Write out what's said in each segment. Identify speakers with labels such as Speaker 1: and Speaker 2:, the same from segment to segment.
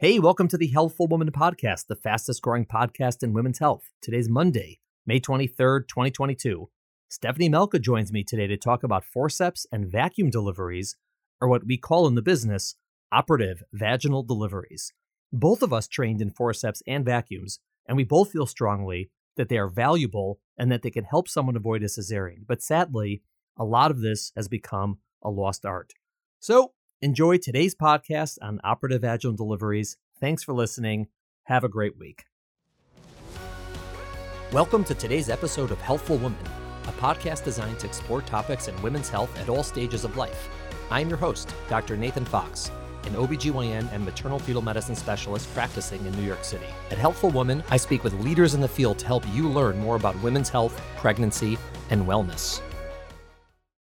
Speaker 1: Hey, welcome to the Healthful Woman Podcast, the fastest growing podcast in women's health. Today's Monday, May 23rd, 2022. Stephanie Melka joins me today to talk about forceps and vacuum deliveries, or what we call in the business operative vaginal deliveries. Both of us trained in forceps and vacuums, and we both feel strongly that they are valuable and that they can help someone avoid a cesarean. But sadly, a lot of this has become a lost art. So, Enjoy today's podcast on operative vaginal deliveries. Thanks for listening. Have a great week. Welcome to today's episode of Healthful Woman, a podcast designed to explore topics in women's health at all stages of life. I'm your host, Dr. Nathan Fox, an OBGYN and maternal fetal medicine specialist practicing in New York City. At Healthful Woman, I speak with leaders in the field to help you learn more about women's health, pregnancy, and wellness.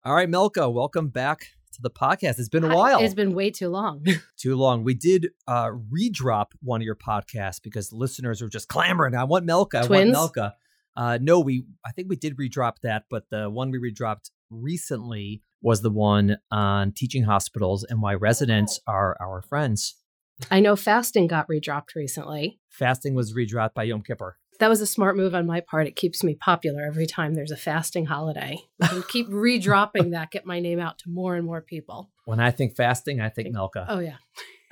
Speaker 1: All right, Melka, welcome back to the podcast. It's been a while.
Speaker 2: It's been way too long.
Speaker 1: too long. We did uh redrop one of your podcasts because listeners were just clamoring. I want Melka.
Speaker 2: Twins?
Speaker 1: I want Melka. Uh no, we I think we did redrop that, but the one we redropped recently was the one on teaching hospitals and why residents are our friends.
Speaker 2: I know fasting got redropped recently.
Speaker 1: Fasting was redropped by Yom Kippur.
Speaker 2: That was a smart move on my part. It keeps me popular every time there's a fasting holiday. Can keep redropping that, get my name out to more and more people.
Speaker 1: When I think fasting, I think Melka.
Speaker 2: Oh, yeah.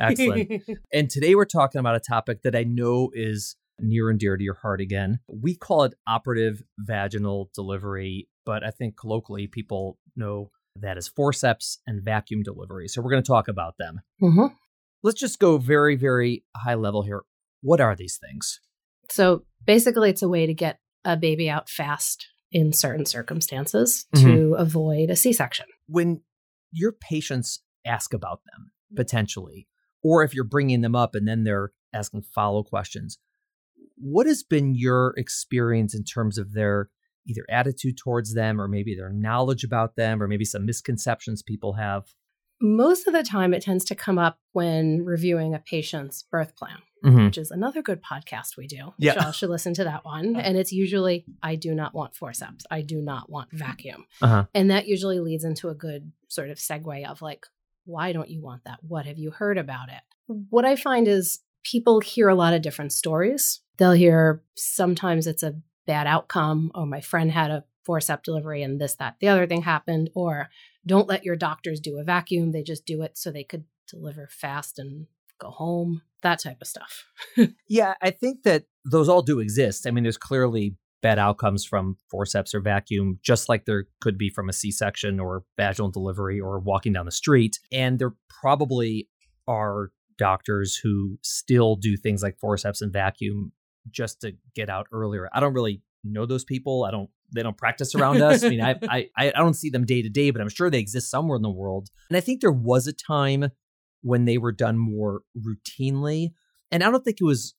Speaker 1: Excellent. and today we're talking about a topic that I know is near and dear to your heart again. We call it operative vaginal delivery, but I think colloquially people know that as forceps and vacuum delivery. So we're going to talk about them.
Speaker 2: hmm
Speaker 1: Let's just go very, very high level here. What are these things?
Speaker 2: So basically, it's a way to get a baby out fast in certain circumstances
Speaker 1: Mm-hmm.
Speaker 2: to avoid a C section.
Speaker 1: When your patients ask about them potentially, or if you're bringing them up and then they're asking follow questions, what has been your experience in terms of their either attitude towards them or maybe their knowledge about them or maybe some misconceptions people have?
Speaker 2: Most of the time, it tends to come up when reviewing a patient's birth plan.
Speaker 1: Mm-hmm.
Speaker 2: which is another good podcast we do.
Speaker 1: Yeah.
Speaker 2: Y'all should listen to that one. And it's usually, I do not want forceps. I do not want vacuum.
Speaker 1: Uh-huh.
Speaker 2: And that usually leads into a good sort of segue of like, why don't you want that? What have you heard about it? What I find is people hear a lot of different stories. They'll hear sometimes it's a bad outcome, or my friend had a forceps delivery and this, that, the other thing happened, or don't let your doctors do a vacuum. They just do it so they could deliver fast and go home, that type of stuff.
Speaker 1: Yeah, I think that those all do exist. I mean, there's clearly bad outcomes from forceps or vacuum, just like there could be from a C section or vaginal delivery or walking down the street. And there probably are doctors who still do things like forceps and vacuum just to get out earlier. I don't really know those people. I don't they don't practice around us. I mean, I, I I don't see them day to day, but I'm sure they exist somewhere in the world. And I think there was a time when they were done more routinely. And I don't think it was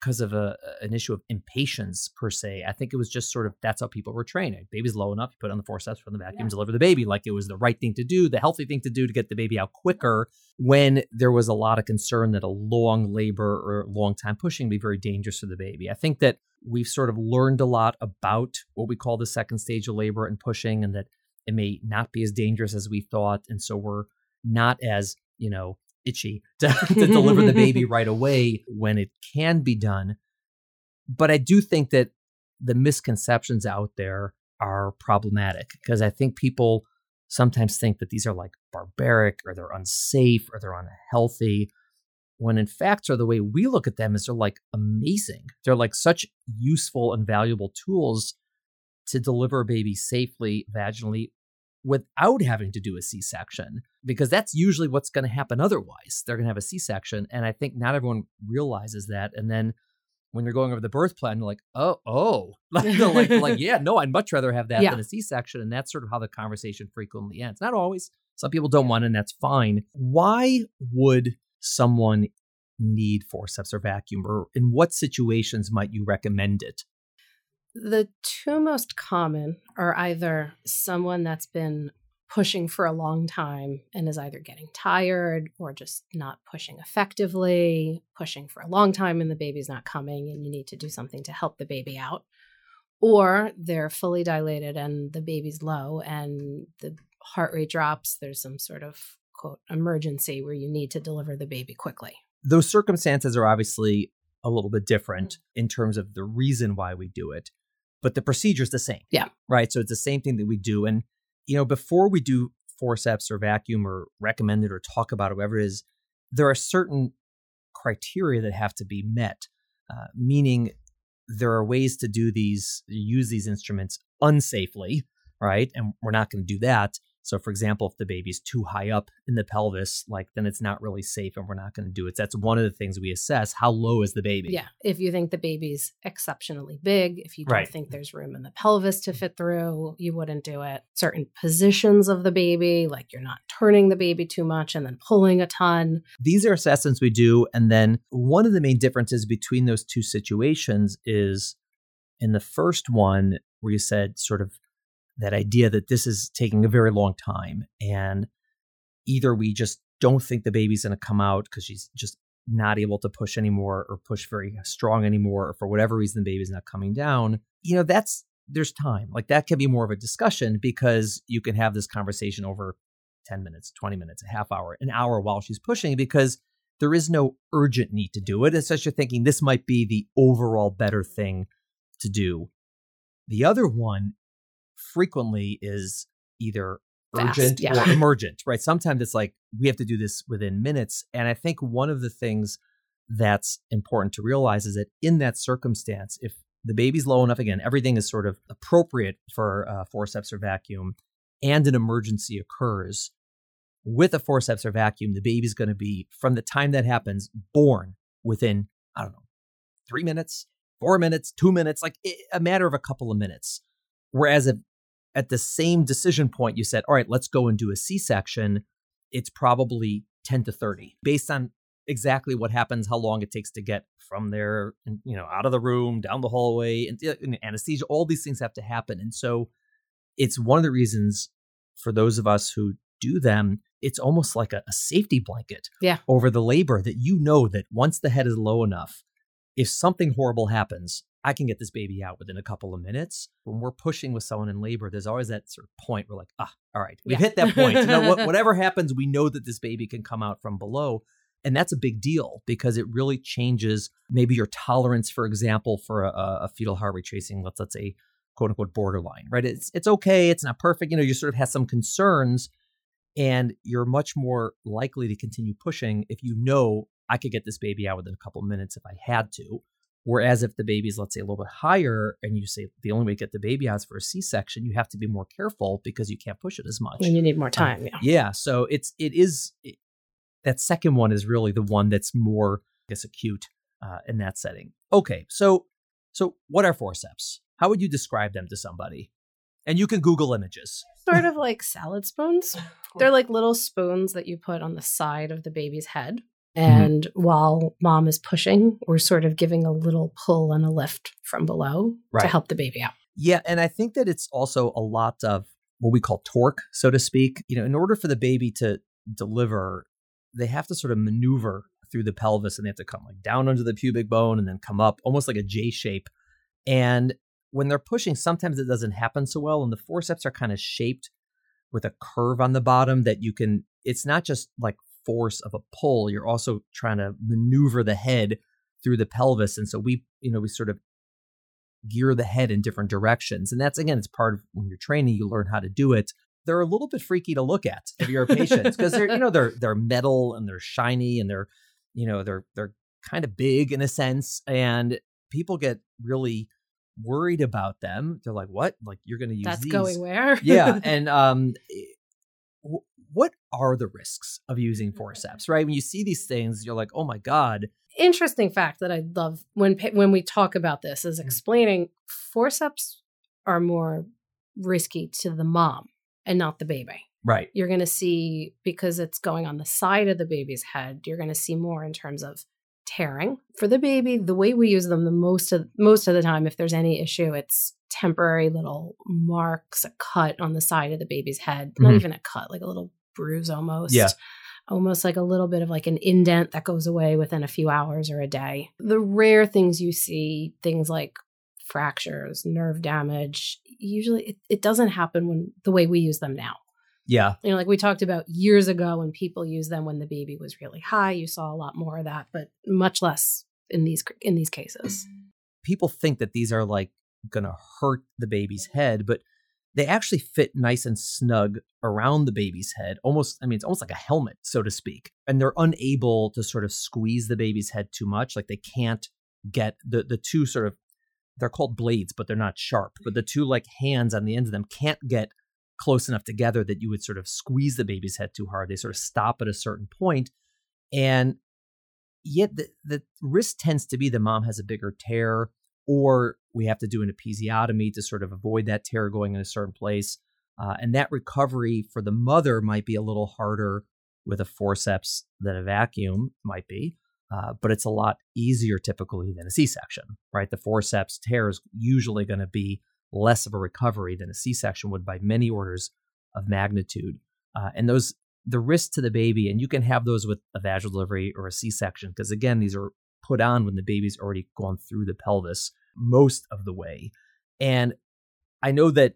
Speaker 1: because of a an issue of impatience per se. I think it was just sort of that's how people were trained. Baby's low enough, you put on the forceps from the vacuum,
Speaker 2: Yeah.
Speaker 1: deliver the baby, like it was the right thing to do, the healthy thing to do to get the baby out quicker. When there was a lot of concern that a long labor or long time pushing would be very dangerous for the baby. I think that we've sort of learned a lot about what we call the second stage of labor and pushing, and that it may not be as dangerous as we thought, and so we're not as you know itchy to, to deliver the baby right away when it can be done. But I do think that the misconceptions out there are problematic because I think people sometimes think that these are like barbaric or they're unsafe or they're unhealthy. When in fact, or the way we look at them is they're like amazing. They're like such useful and valuable tools to deliver a baby safely vaginally without having to do a C section, because that's usually what's going to happen otherwise. They're going to have a C section. And I think not everyone realizes that. And then when you're going over the birth plan, you're like, oh, oh, like, like, like, yeah, no, I'd much rather have that
Speaker 2: Yeah.
Speaker 1: than a C section. And that's sort of how the conversation frequently ends. Not always. Some people don't want it, and that's fine. Why would someone need forceps or vacuum, or in what situations might you recommend it?
Speaker 2: The two most common are either someone that's been pushing for a long time and is either getting tired or just not pushing effectively, pushing for a long time and the baby's not coming and you need to do something to help the baby out. Or they're fully dilated and the baby's low and the heart rate drops. There's some sort of quote emergency where you need to deliver the baby quickly.
Speaker 1: those circumstances are obviously a little bit different mm. in terms of the reason why we do it, but the procedure is the same.
Speaker 2: Yeah.
Speaker 1: Right. So it's the same thing that we do. And, you know, before we do forceps or vacuum or recommend it or talk about it, whatever it is, there are certain criteria that have to be met, uh, meaning there are ways to do these, use these instruments unsafely, right? And we're not going to do that. So, for example, if the baby's too high up in the pelvis, like then it's not really safe and we're not going to do it. That's one of the things we assess. How low is the baby?
Speaker 2: Yeah. If you think the baby's exceptionally big, if you don't
Speaker 1: Right.
Speaker 2: think there's room in the pelvis to fit through, you wouldn't do it. Certain positions of the baby, like you're not turning the baby too much and then pulling a ton.
Speaker 1: These are assessments we do. And then one of the main differences between those two situations is in the first one, where you said sort of that idea that this is taking a very long time. And either we just don't think the baby's going to come out because she's just not able to push anymore or push very strong anymore, or for whatever reason, the baby's not coming down. You know, that's there's time. Like that can be more of a discussion because you can have this conversation over 10 minutes, 20 minutes, a half hour, an hour while she's pushing because there is no urgent need to do it. It's just you're thinking this might be the overall better thing to do. The other one frequently is either
Speaker 2: Fast,
Speaker 1: urgent
Speaker 2: yeah.
Speaker 1: or emergent, right? Sometimes it's like we have to do this within minutes. And I think one of the things that's important to realize is that in that circumstance, if the baby's low enough, again, everything is sort of appropriate for uh, forceps or vacuum, and an emergency occurs, with a forceps or vacuum, the baby's going to be, from the time that happens, born within, I don't know, three minutes, four minutes, two minutes, like a matter of a couple of minutes. Whereas if at the same decision point you said, all right, let's go and do a C section, it's probably 10 to 30 based on exactly what happens, how long it takes to get from there, you know, out of the room, down the hallway, and, and anesthesia. All these things have to happen. And so it's one of the reasons for those of us who do them, it's almost like a, a safety blanket
Speaker 2: Yeah.
Speaker 1: over the labor that you know that once the head is low enough, if something horrible happens, I can get this baby out within a couple of minutes. When we're pushing with someone in labor, there's always that sort of point where like, ah, all right, we've
Speaker 2: Yeah.
Speaker 1: hit that point. You know, what, whatever happens, we know that this baby can come out from below. And that's a big deal because it really changes maybe your tolerance, for example, for a, a fetal heart rate tracing, let's let's say quote unquote borderline, right? It's it's okay, it's not perfect. You know, you sort of have some concerns, and you're much more likely to continue pushing if you know I could get this baby out within a couple of minutes if I had to. Whereas if the baby's, let's say, a little bit higher, and you say the only way to get the baby out is for a C-section, you have to be more careful because you can't push it as much.
Speaker 2: And you need more time. Yeah.
Speaker 1: Yeah, so it's it is it, that second one is really the one that's more I guess acute uh, in that setting. Okay, so so what are forceps? How would you describe them to somebody? And you can Google images.
Speaker 2: Sort of like salad spoons. They're like little spoons that you put on the side of the baby's head. Mm-hmm. And while mom is pushing, we're sort of giving a little pull and a lift from below to help the baby out.
Speaker 1: Yeah, and I think that it's also a lot of what we call torque, so to speak. You know, in order for the baby to deliver, they have to sort of maneuver through the pelvis and they have to come like down under the pubic bone and then come up almost like a J shape. And when they're pushing, sometimes it doesn't happen so well. And the forceps are kind of shaped with a curve on the bottom that you can, it's not just like force of a pull, you're also trying to maneuver the head through the pelvis. And so we, you know, we sort of gear the head in different directions. And that's again, it's part of when you're training, you learn how to do it. They're a little bit freaky to look at if you're a patient because they're, you know, they're they're metal and they're shiny and they're, you know, they're they're kind of big in a sense. And people get really worried about them. They're like, what? Like you're gonna use
Speaker 2: That's
Speaker 1: these.
Speaker 2: going where?
Speaker 1: yeah. And um what are the risks of using mm-hmm. forceps, right? When you see these things, you're like, oh my God.
Speaker 2: Interesting fact that I love when when we talk about this is mm-hmm. explaining forceps are more risky to the mom and not the baby.
Speaker 1: Right.
Speaker 2: You're going to see because it's going on the side of the baby's head, you're going to see more in terms of tearing. For the baby, the way we use them the most of most of the time if there's any issue, it's temporary little marks, a cut on the side of the baby's head. Not
Speaker 1: Mhm.
Speaker 2: even a cut, like a little bruise almost.
Speaker 1: Yeah.
Speaker 2: Almost like a little bit of like an indent that goes away within a few hours or a day. The rare things you see, things like fractures, nerve damage, usually it, it doesn't happen when the way we use them now.
Speaker 1: Yeah.
Speaker 2: You know, like we talked about years ago when people used them when the baby was really high, you saw a lot more of that, but much less in these in these cases.
Speaker 1: People think that these are like going to hurt the baby's head, but they actually fit nice and snug around the baby's head. Almost, I mean, it's almost like a helmet, so to speak. And they're unable to sort of squeeze the baby's head too much. Like they can't get the the two sort of they're called blades, but they're not sharp. But the two like hands on the ends of them can't get close enough together that you would sort of squeeze the baby's head too hard. They sort of stop at a certain point. And yet the, the risk tends to be the mom has a bigger tear or we have to do an episiotomy to sort of avoid that tear going in a certain place. Uh, and that recovery for the mother might be a little harder with a forceps than a vacuum might be. Uh, but it's a lot easier typically than a C-section, right? The forceps tear is usually going to be less of a recovery than a C-section would by many orders of magnitude. Uh, and those the risk to the baby, and you can have those with a vaginal delivery or a C-section, because again, these are put on when the baby's already gone through the pelvis most of the way. And I know that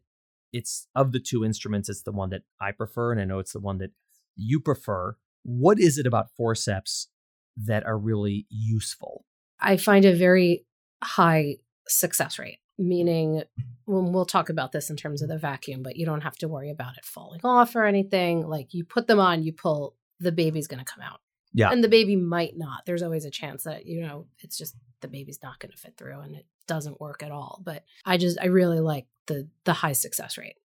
Speaker 1: it's of the two instruments, it's the one that I prefer, and I know it's the one that you prefer. What is it about forceps that are really useful?
Speaker 2: I find a very high success rate, meaning when we'll talk about this in terms of the vacuum, but you don't have to worry about it falling off or anything. Like you put them on, you pull, the baby's going to come out.
Speaker 1: Yeah.
Speaker 2: And the baby might not. There's always a chance that, you know, it's just the baby's not going to fit through and it doesn't work at all. But I just, I really like the the high success rate.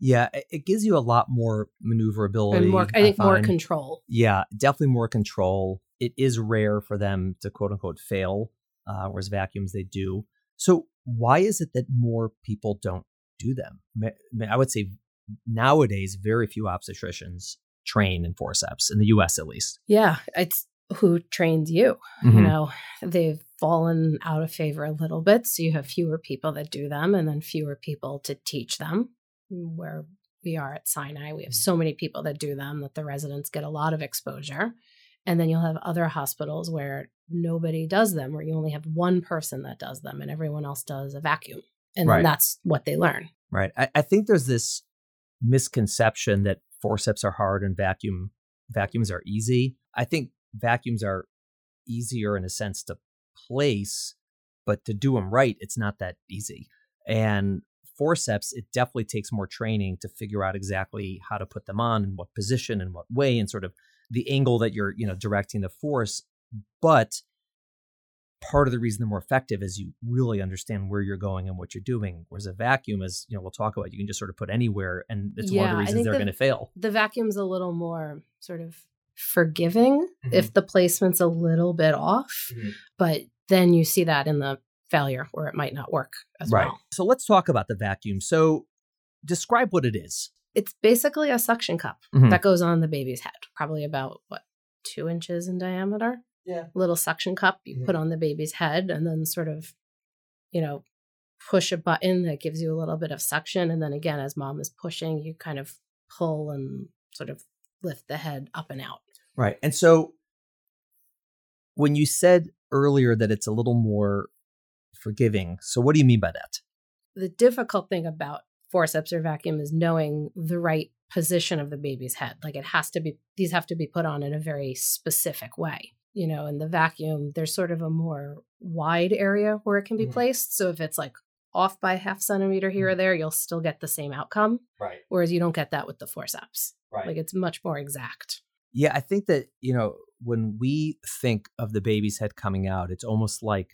Speaker 1: Yeah, it gives you a lot more maneuverability.
Speaker 2: And more, I think I more control.
Speaker 1: Yeah, definitely more control. It is rare for them to quote unquote fail, uh, whereas vacuums they do. So why is it that more people don't do them? I would say nowadays, very few obstetricians train in forceps in the U.S. at least.
Speaker 2: Yeah, it's who trains you. Mm-hmm. You know, they've fallen out of favor a little bit, so you have fewer people that do them, and then fewer people to teach them where we are at Sinai, we have so many people that do them that the residents get a lot of exposure. And then you'll have other hospitals where nobody does them, where you only have one person that does them and everyone else does a vacuum. And right. that's what they learn.
Speaker 1: Right. I, I think there's this misconception that forceps are hard and vacuum vacuums are easy. I think vacuums are easier in a sense to place, but to do them right, it's not that easy. And forceps, it definitely takes more training to figure out exactly how to put them on and what position and what way and sort of the angle that you're, you know, directing the force. But part of the reason they're more effective is you really understand where you're going and what you're doing. Whereas a vacuum, as you know, we'll talk about, you can just sort of put anywhere, and it's yeah, one of the reasons they're the, going to fail.
Speaker 2: The vacuum's a little more sort of forgiving mm-hmm. if the placement's a little bit off, mm-hmm. but then you see that in the failure where it might not work as right. well.
Speaker 1: So let's talk about the vacuum. So describe what it is.
Speaker 2: It's basically a suction cup mm-hmm. that goes on the baby's head, probably about what, two inches in diameter?
Speaker 1: Yeah.
Speaker 2: Little suction cup you mm-hmm. put on the baby's head and then sort of, you know, push a button that gives you a little bit of suction. And then again, as mom is pushing, you kind of pull and sort of lift the head up and out.
Speaker 1: Right. And so when you said earlier that it's a little more forgiving. So, what do you mean by that?
Speaker 2: The difficult thing about forceps or vacuum is knowing the right position of the baby's head. Like it has to be, these have to be put on in a very specific way. You know, in the vacuum, there's sort of a more wide area where it can be mm-hmm. placed. So if it's like off by half centimeter here mm-hmm. or there, you'll still get the same outcome.
Speaker 1: Right.
Speaker 2: Whereas you don't get that with the forceps.
Speaker 1: Right.
Speaker 2: Like it's much more exact.
Speaker 1: Yeah, I think that, you know, when we think of the baby's head coming out, it's almost like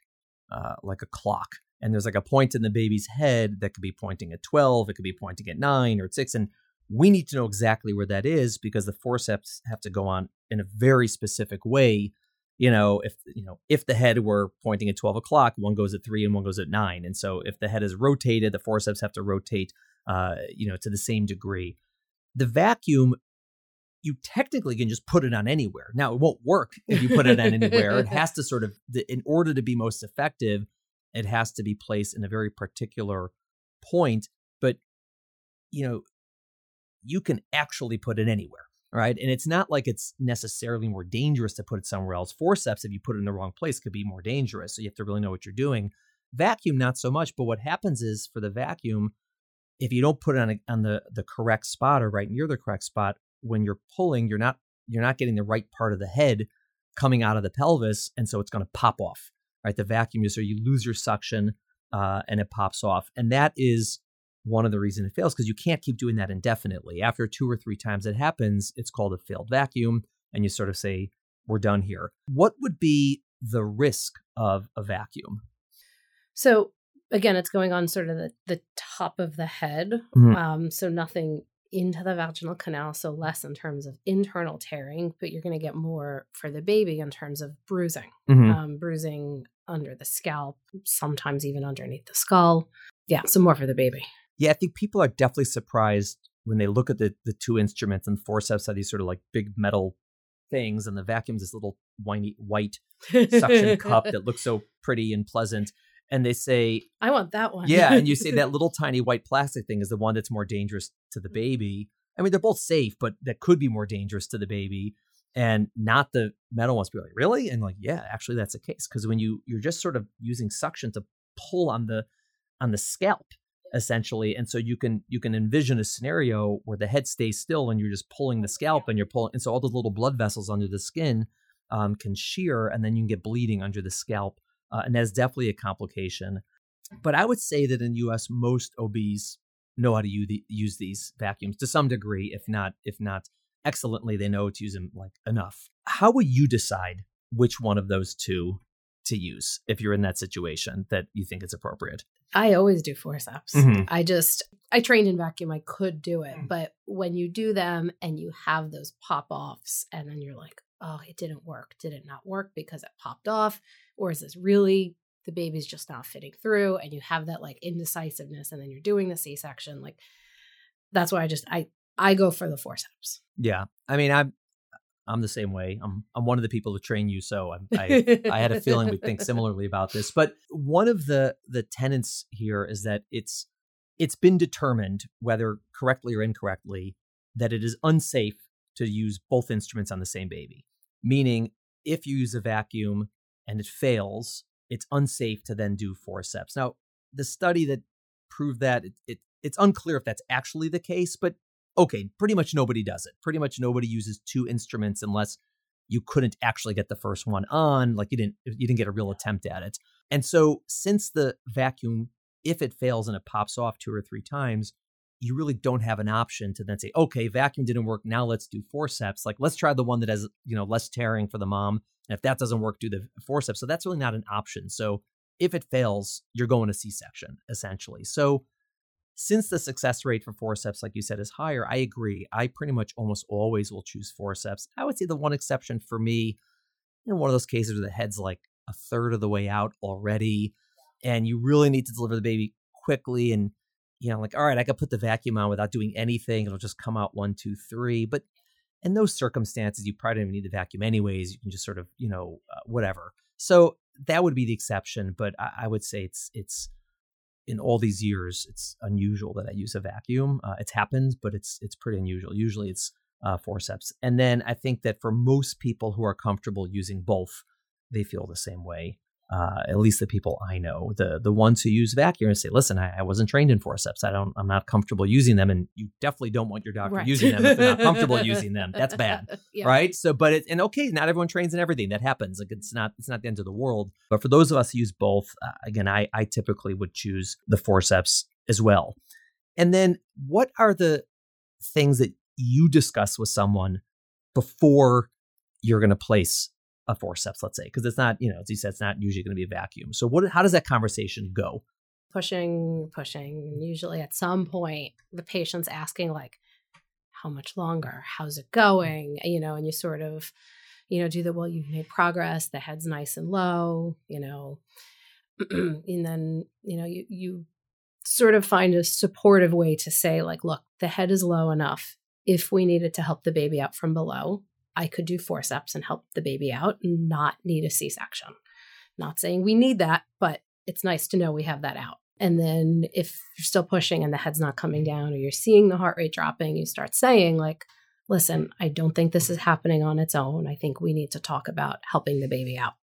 Speaker 1: uh, like a clock. And there's like a point in the baby's head that could be pointing at 12, it could be pointing at 9 or at 6. And we need to know exactly where that is because the forceps have to go on in a very specific way. You know, if you know if the head were pointing at 12 o'clock, one goes at 3 and one goes at 9. And so if the head is rotated, the forceps have to rotate uh, you know, to the same degree. The vacuum you technically can just put it on anywhere. Now, it won't work if you put it on anywhere. It has to sort of, in order to be most effective, it has to be placed in a very particular point. But, you know, you can actually put it anywhere, right? And it's not like it's necessarily more dangerous to put it somewhere else. Forceps, if you put it in the wrong place, could be more dangerous. So you have to really know what you're doing. Vacuum, not so much. But what happens is for the vacuum, if you don't put it on a, on the the correct spot or right near the correct spot, when you're pulling, you're not you're not getting the right part of the head coming out of the pelvis, and so it's going to pop off. Right, the vacuum so you lose your suction uh, and it pops off, and that is one of the reasons it fails because you can't keep doing that indefinitely. After two or three times it happens, it's called a failed vacuum, and you sort of say, "We're done here." What would be the risk of a vacuum?
Speaker 2: So again, it's going on sort of the, the top of the head. Mm-hmm. Um, so nothing into the vaginal canal, so less in terms of internal tearing, but you're going to get more for the baby in terms of bruising, mm-hmm. um, bruising under the scalp, sometimes even underneath the skull. Yeah, so more for the baby.
Speaker 1: Yeah, I think people are definitely surprised when they look at the the two instruments and forceps have these sort of like big metal things, and the vacuum's this little whiny white suction cup that looks so pretty and pleasant and they say
Speaker 2: i want that one.
Speaker 1: Yeah and you say that little tiny white plastic thing is the one that's more dangerous to the baby. I mean they're both safe but that could be more dangerous to the baby and not the metal ones. Be like really? And like yeah actually that's the case. Because when you you're just sort of using suction to pull on the on the scalp essentially and so you can you can envision a scenario where the head stays still and you're just pulling the scalp and you're pulling and so all the little blood vessels under the skin um, can shear and then you can get bleeding under the scalp uh, and that's definitely a complication. But I would say that in the U.S., most OBs know how to use, these vacuums to some degree, if not if not excellently, they know to use them like enough. How would you decide which one of those two to use if you're in that situation that you think is appropriate?
Speaker 2: I always do forceps. Mm-hmm. I just I trained in vacuum. I could do it, mm. but when you do them and you have those pop offs, and then you're like, oh, it didn't work. Did it not work because it popped off? Or is this really the baby's just not fitting through? And you have that like indecisiveness and then you're doing the C section. Like that's why I just I I go for the forceps.
Speaker 1: Yeah. I mean, I'm I'm the same way. I'm I'm one of the people to train you, so I I, I had a feeling we'd think similarly about this. But one of the the tenets here is that it's it's been determined, whether correctly or incorrectly, that it is unsafe to use both instruments on the same baby. Meaning, if you use a vacuum and it fails, it's unsafe to then do forceps. Now, the study that proved that it, it it's unclear if that's actually the case, but okay, pretty much nobody does it. Pretty much nobody uses two instruments unless you couldn't actually get the first one on, like you didn't you didn't get a real attempt at it. And so since the vacuum if it fails and it pops off two or three times, you really don't have an option to then say, okay, vacuum didn't work. Now let's do forceps. Like let's try the one that has, you know, less tearing for the mom. And if that doesn't work, do the forceps. So that's really not an option. So if it fails, you're going to C-section essentially. So since the success rate for forceps, like you said, is higher, I agree. I pretty much almost always will choose forceps. I would say the one exception for me, in one of those cases where the head's like a third of the way out already, and you really need to deliver the baby quickly and you know, like, all right, I could put the vacuum on without doing anything. It'll just come out one, two, three. But in those circumstances, you probably don't even need the vacuum anyways. You can just sort of, you know, uh, whatever. So that would be the exception. But I, I, would say it's, it's, in all these years, it's unusual that I use a vacuum. Uh, it's happened, but it's, it's pretty unusual. Usually it's uh, forceps. And then I think that for most people who are comfortable using both, they feel the same way uh, at least the people I know, the the ones who use vacuum and say, "Listen, I, I, wasn't trained in forceps. I don't. I'm not comfortable using them." And you definitely don't want your doctor right. using them if they're not comfortable using them. That's bad, yeah. right? So, but it, and okay, not everyone trains in everything. That happens. Like it's not it's not the end of the world. But for those of us who use both, uh, again, I I typically would choose the forceps as well. And then, what are the things that you discuss with someone before you're going to place a forceps, let's say, because it's not, you know, as you said, it's not usually going to be a vacuum. So what, how does that conversation go?
Speaker 2: Pushing, pushing. And usually at some point, the patient's asking like, how much longer? How's it going? Mm. You know, and you sort of, you know, do the, well, you've made progress. The head's nice and low, you know, and then, you know, you, you sort of find a supportive way to say like, look, the head is low enough. If we needed to help the baby out from below, I could do forceps and help the baby out and not need a C section. Not saying we need that, but it's nice to know we have that out. And then if you're still pushing and the head's not coming down or you're seeing the heart rate dropping, you start saying, like, listen, I don't think this is happening on its own. I think we need to talk about helping the baby out.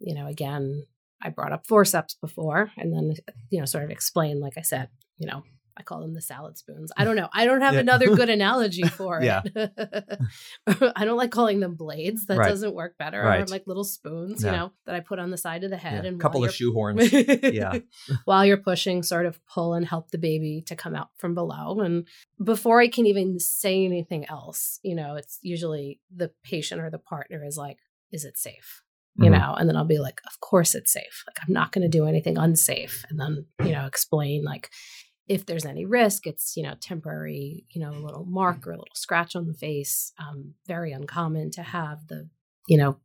Speaker 2: You know, again, I brought up forceps before and then, you know, sort of explain, like I said, you know, I call them the salad spoons. I don't know. I don't have
Speaker 1: Yeah.
Speaker 2: another good analogy for
Speaker 1: Yeah.
Speaker 2: it. I don't like calling them blades. That
Speaker 1: Right.
Speaker 2: doesn't work better.
Speaker 1: Right.
Speaker 2: Or like little spoons,
Speaker 1: Yeah.
Speaker 2: you know, that I put on the side of the head and
Speaker 1: a couple of shoehorns. Yeah.
Speaker 2: while you're pushing, sort of pull and help the baby to come out from below. And before I can even say anything else, you know, it's usually the patient or the partner is like, is it safe? You
Speaker 1: Mhm.
Speaker 2: know, and then I'll be like, of course it's safe. Like, I'm not going to do anything unsafe. And then, you know, explain like, if there's any risk, it's, you know, temporary, you know, a little mark or a little scratch on the face. Um, very uncommon to have the, you know,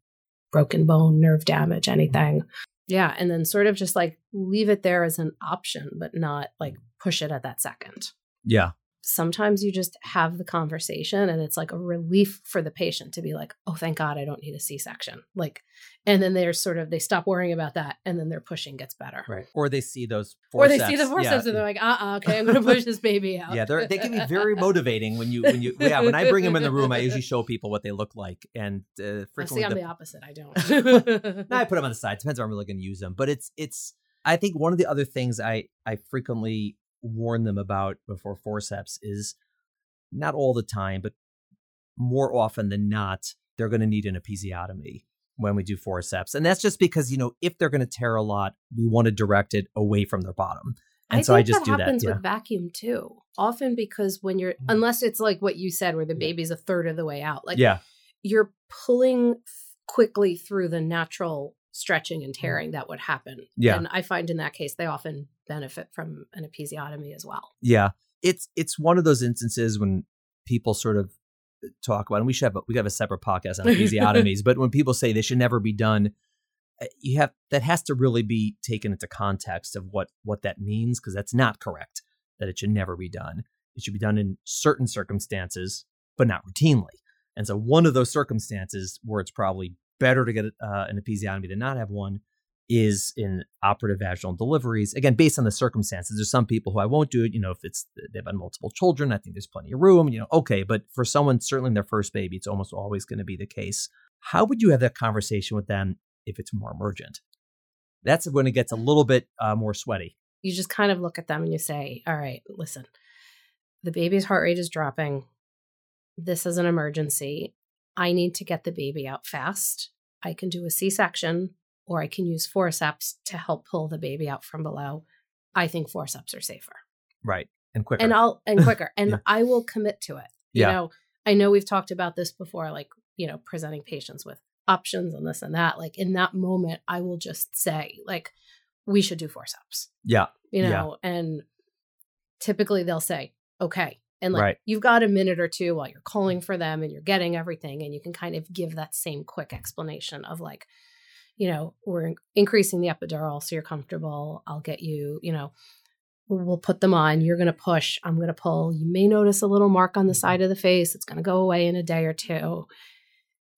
Speaker 2: broken bone, nerve damage, anything. Yeah. And then sort of just like leave it there as an option, but not like push it at that second.
Speaker 1: Yeah.
Speaker 2: Sometimes you just have the conversation and it's like a relief for the patient to be like, oh, thank God I don't need a C section. Like, and then they're sort of, they stop worrying about that and then their pushing gets better.
Speaker 1: Right. Or they see those
Speaker 2: Or they see the forceps
Speaker 1: yeah.
Speaker 2: and they're like, uh uh okay, I'm going to push this baby out.
Speaker 1: yeah, they're, they can be very motivating when you when you yeah when I bring them in the room I usually show people what they look like and uh,
Speaker 2: Oh,
Speaker 1: frequently
Speaker 2: see, I'm
Speaker 1: the-
Speaker 2: the opposite. I don't.
Speaker 1: no, I put them on the side. Depends if I'm really going to use them. But it's it's. I think one of the other things I I frequently warn them about before forceps is not all the time, but more often than not, they're going to need an episiotomy when we do forceps, and that's just because you know if they're going to tear a lot, we want to direct it away from their bottom. And
Speaker 2: I
Speaker 1: so I just
Speaker 2: that
Speaker 1: do that,
Speaker 2: happens
Speaker 1: yeah.
Speaker 2: with vacuum too. Often because when you're,
Speaker 1: Mm.
Speaker 2: unless it's like what you said, where the baby's a third of the way out, like
Speaker 1: yeah,
Speaker 2: you're pulling quickly through the natural stretching and tearing that would happen.
Speaker 1: Mm. Yeah.
Speaker 2: And I find in that case, they often benefit from an episiotomy as well.
Speaker 1: Yeah, it's it's one of those instances when people sort of talk about, and we should have a, we have a separate podcast on episiotomies, but when people say they should never be done, uh, you have that has to really be taken into context of what what that means because that's not correct. That it should never be done. It should be done in certain circumstances, but not routinely. And so, one of those circumstances where it's probably better to get uh, an episiotomy than not have one is in operative vaginal deliveries. Again, based on the circumstances, there's some people who I won't do it. You know, if it's they've had multiple children, I think there's plenty of room. You know, okay, but for someone certainly in their first baby, it's almost always going to be the case. How would you have that conversation with them if it's more emergent? That's when it gets a little bit uh, more sweaty.
Speaker 2: You just kind of look at them and you say, all right, listen, the baby's heart rate is dropping. This is an emergency. I need to get the baby out fast. I can do a C section or I can use forceps to help pull the baby out from below. I think forceps are safer
Speaker 1: Right. And quicker.
Speaker 2: and I'll and quicker and
Speaker 1: Yeah.
Speaker 2: I will commit to it. You
Speaker 1: Yeah.
Speaker 2: know, I know we've talked about this before, like, you know, presenting patients with options and this and that. Like in that moment, I will just say, like, we should do forceps
Speaker 1: yeah.
Speaker 2: you
Speaker 1: Yeah.
Speaker 2: know, and typically they'll say, okay. And like
Speaker 1: Right.
Speaker 2: you've got a minute or two while you're calling for them and you're getting everything, and you can kind of give that same quick explanation of like, you know, we're increasing the epidural so you're comfortable. I'll get you, you know, we'll put them on. You're going to push. I'm going to pull. You may notice a little mark on the side of the face. It's going to go away in a day or two.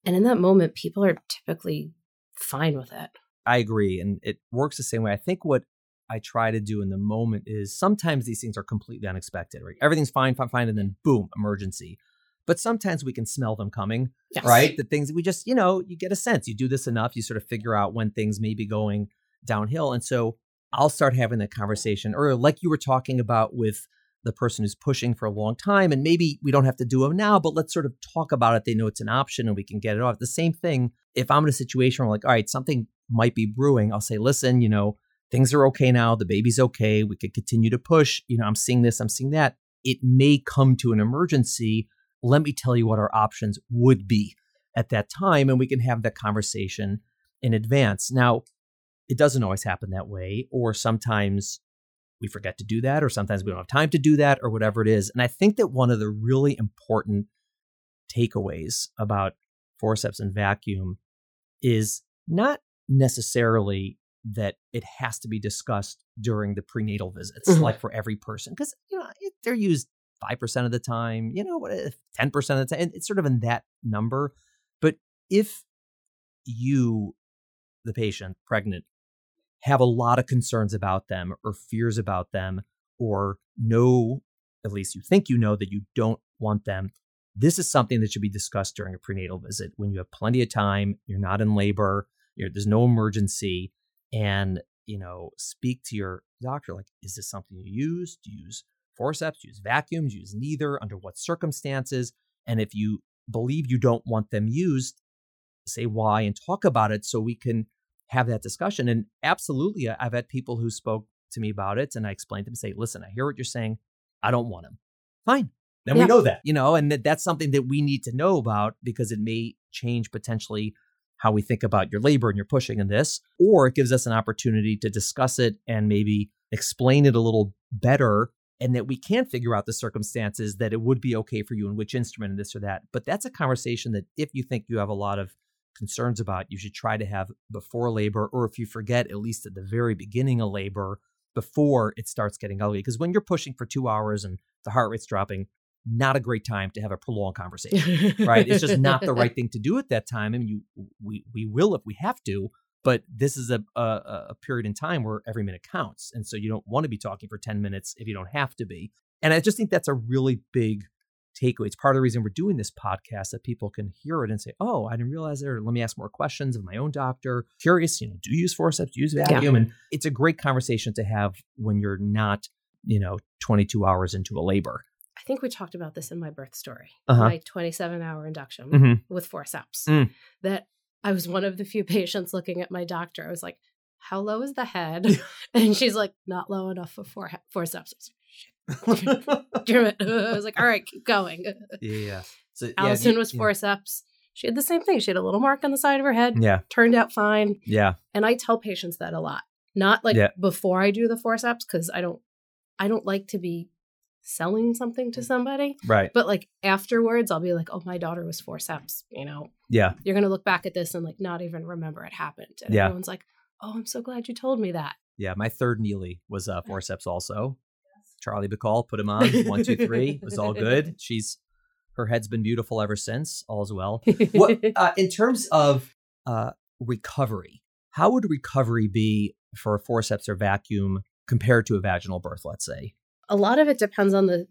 Speaker 2: And in that moment, people are typically fine with it.
Speaker 1: I agree. And it works the same way. I think what I try to do in the moment is sometimes these things are completely unexpected, right? Everything's fine, fine, fine. And then boom, emergency. But sometimes we can smell them coming,
Speaker 2: Yes.
Speaker 1: right? The things we just, you know, you get a sense. You do this enough, you sort of figure out when things may be going downhill. And so I'll start having that conversation, or like you were talking about with the person who's pushing for a long time. And maybe we don't have to do them now, but let's sort of talk about it. They know it's an option and we can get it off. The same thing, if I'm in a situation where, I'm like, all right, something might be brewing, I'll say, listen, you know, things are okay now. The baby's okay. We could continue to push. You know, I'm seeing this, I'm seeing that. It may come to an emergency. Let me tell you what our options would be at that time, and we can have that conversation in advance. Now, it doesn't always happen that way, or sometimes we forget to do that, or sometimes we don't have time to do that, or whatever it is. And I think that one of the really important takeaways about forceps and vacuum is not necessarily that it has to be discussed during the prenatal visits,
Speaker 2: Mhm.
Speaker 1: like for every person, because you know it, they're used five percent of the time, you know, eh, ten percent of the time. It's sort of in that number. But if you, the patient, pregnant, have a lot of concerns about them or fears about them, or know, at least you think you know that you don't want them, this is something that should be discussed during a prenatal visit when you have plenty of time, you're not in labor, there's no emergency, and you know, speak to your doctor like, is this something you use? Do you use forceps, use vacuums, use neither, under what circumstances. And if you believe you don't want them used, say why and talk about it so we can have that discussion. And absolutely, I've had people who spoke to me about it and I explained to them, say, listen, I hear what you're saying. I don't want them. Fine. Then
Speaker 2: Yeah.
Speaker 1: we know that, you know, and that, that's something that we need to know about because it may change potentially how we think about your labor and your pushing in this, or it gives us an opportunity to discuss it and maybe explain it a little better and that we can figure out the circumstances that it would be okay for you and which instrument and this or that. But that's a conversation that if you think you have a lot of concerns about, you should try to have before labor, or if you forget, at least at the very beginning of labor before it starts getting ugly. Because when you're pushing for two hours and the heart rate's dropping, not a great time to have a prolonged conversation right? It's just not the right thing to do at that time. I mean, you we we will if we have to, but this is a a, a period in time where every minute counts, and so you don't want to be talking for ten minutes if you don't have to be. And I just think that's a really big takeaway. It's part of the reason we're doing this podcast that people can hear it and say, "Oh, I didn't realize that." Or let me ask more questions of my own doctor. Curious, you know, do you use forceps? Do you use vacuum? And it's a great conversation to have when you're not, you know, 22 hours into a labor.
Speaker 2: I think we talked about this in my birth story,
Speaker 1: Uh-huh.
Speaker 2: my 27 hour induction
Speaker 1: Mm-hmm.
Speaker 2: with forceps.
Speaker 1: Mm.
Speaker 2: That I was one of the few patients looking at my doctor. I was like, "How low is the head?" and she's like, "Not low enough for four forceps." I Damn it. I was like, "All right, keep going."
Speaker 1: yeah. So yeah,
Speaker 2: Allison
Speaker 1: you-
Speaker 2: was
Speaker 1: yeah.
Speaker 2: forceps. She had the same thing. She had a little mark on the side of her head.
Speaker 1: Yeah.
Speaker 2: Turned out fine.
Speaker 1: Yeah.
Speaker 2: And I tell patients that a lot. Not like
Speaker 1: Yeah.
Speaker 2: before I do the forceps because I don't I don't like to be selling something
Speaker 1: Mm.
Speaker 2: to somebody.
Speaker 1: Right.
Speaker 2: But like afterwards I'll be like, "Oh, my daughter was forceps." You know,
Speaker 1: Yeah.
Speaker 2: you're going to look back at this and like not even remember it happened. And
Speaker 1: Yeah.
Speaker 2: everyone's like, "Oh, I'm so glad you told me that."
Speaker 1: Yeah. My third Neely was uh, forceps also. Charlie Bacall put him on. One, two, three. It was all good. She's her head's been beautiful ever since. All's well. What uh, in terms of uh, recovery? How would recovery be for a forceps or vacuum compared to a vaginal birth? Let's say.
Speaker 2: A lot of it depends on the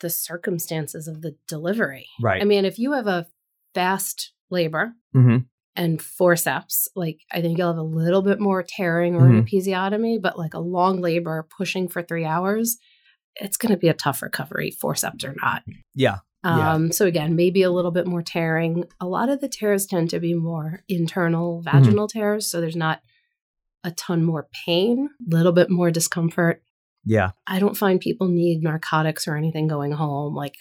Speaker 2: the circumstances of the delivery.
Speaker 1: Right.
Speaker 2: I mean, if you have a fast labor
Speaker 1: mm-hmm.
Speaker 2: and forceps, like I think you'll have a little bit more tearing or
Speaker 1: Mhm.
Speaker 2: an episiotomy, but like a long labor pushing for three hours, it's going to be a tough recovery, forceps or not.
Speaker 1: Yeah. Yeah.
Speaker 2: Um, So again, maybe a little bit more tearing. A lot of the tears tend to be more internal
Speaker 1: Mm-hmm.
Speaker 2: vaginal tears, so there's not a ton more pain, a little bit more discomfort.
Speaker 1: Yeah.
Speaker 2: I don't find people need narcotics or anything going home, like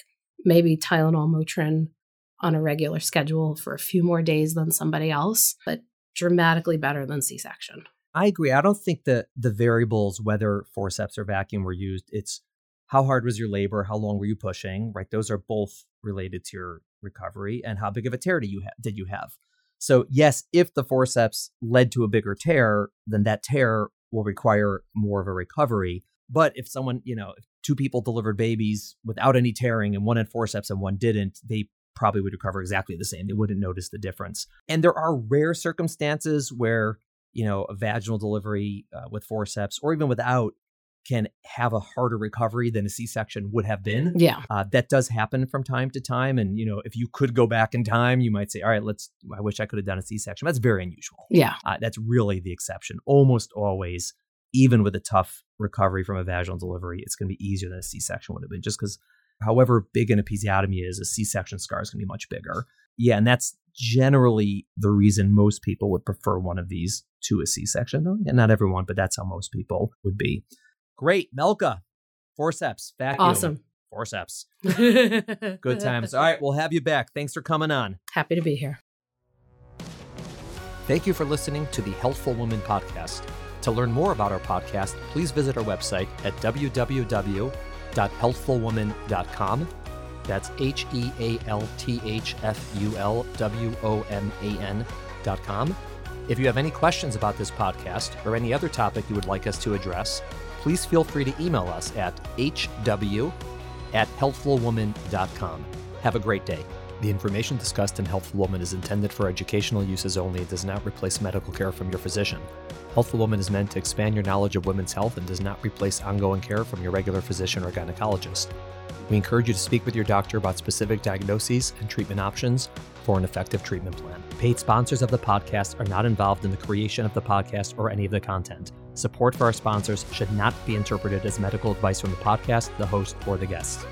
Speaker 2: maybe Tylenol, Motrin on a regular schedule for a few more days than somebody else, but dramatically better than C section.
Speaker 1: I agree. I don't think that the variables, whether forceps or vacuum were used, it's how hard was your labor, how long were you pushing, right? Those are both related to your recovery, and how big of a tear did you ha- did you have? So yes, if the forceps led to a bigger tear, then that tear will require more of a recovery. But if someone, you know, if two people delivered babies without any tearing and one had forceps and one didn't, they probably would recover exactly the same. They wouldn't notice the difference. And there are rare circumstances where you know, a vaginal delivery uh, with forceps or even without can have a harder recovery than a C-section would have been.
Speaker 2: Yeah.
Speaker 1: Uh, that does happen from time to time. And, you know, if you could go back in time, you might say, all right, let's, I wish I could have done a C-section. That's very unusual.
Speaker 2: Yeah.
Speaker 1: Uh, that's really the exception. Almost always, even with a tough recovery from a vaginal delivery, it's going to be easier than a C-section would have been just because however big an episiotomy is, a C-section scar is going to be much bigger. Yeah, and that's generally the reason most people would prefer one of these to a C-section. Though, and not everyone, but that's how most people would be. Great, Melka, forceps, vacuum,
Speaker 2: Awesome.
Speaker 1: forceps,
Speaker 2: Good
Speaker 1: good times. All right, we'll have you back. Thanks for coming on.
Speaker 2: Happy to be here.
Speaker 1: Thank you for listening to the Healthful Woman podcast. To learn more about our podcast, please visit our website at www.healthfulwoman.com. That's H E A L T H F U L W O M A N.com. If you have any questions about this podcast or any other topic you would like us to address, please feel free to email us at hw at healthfulwoman.com. Have a great day. The information discussed in Healthful Woman is intended for educational uses only and does not replace medical care from your physician. Healthful Woman is meant to expand your knowledge of women's health and does not replace ongoing care from your regular physician or gynecologist. We encourage you to speak with your doctor about specific diagnoses and treatment options. for an effective treatment plan. Paid sponsors of the podcast are not involved in the creation of the podcast or any of the content. Support for our sponsors should not be interpreted as medical advice from the podcast, the host, or the guests.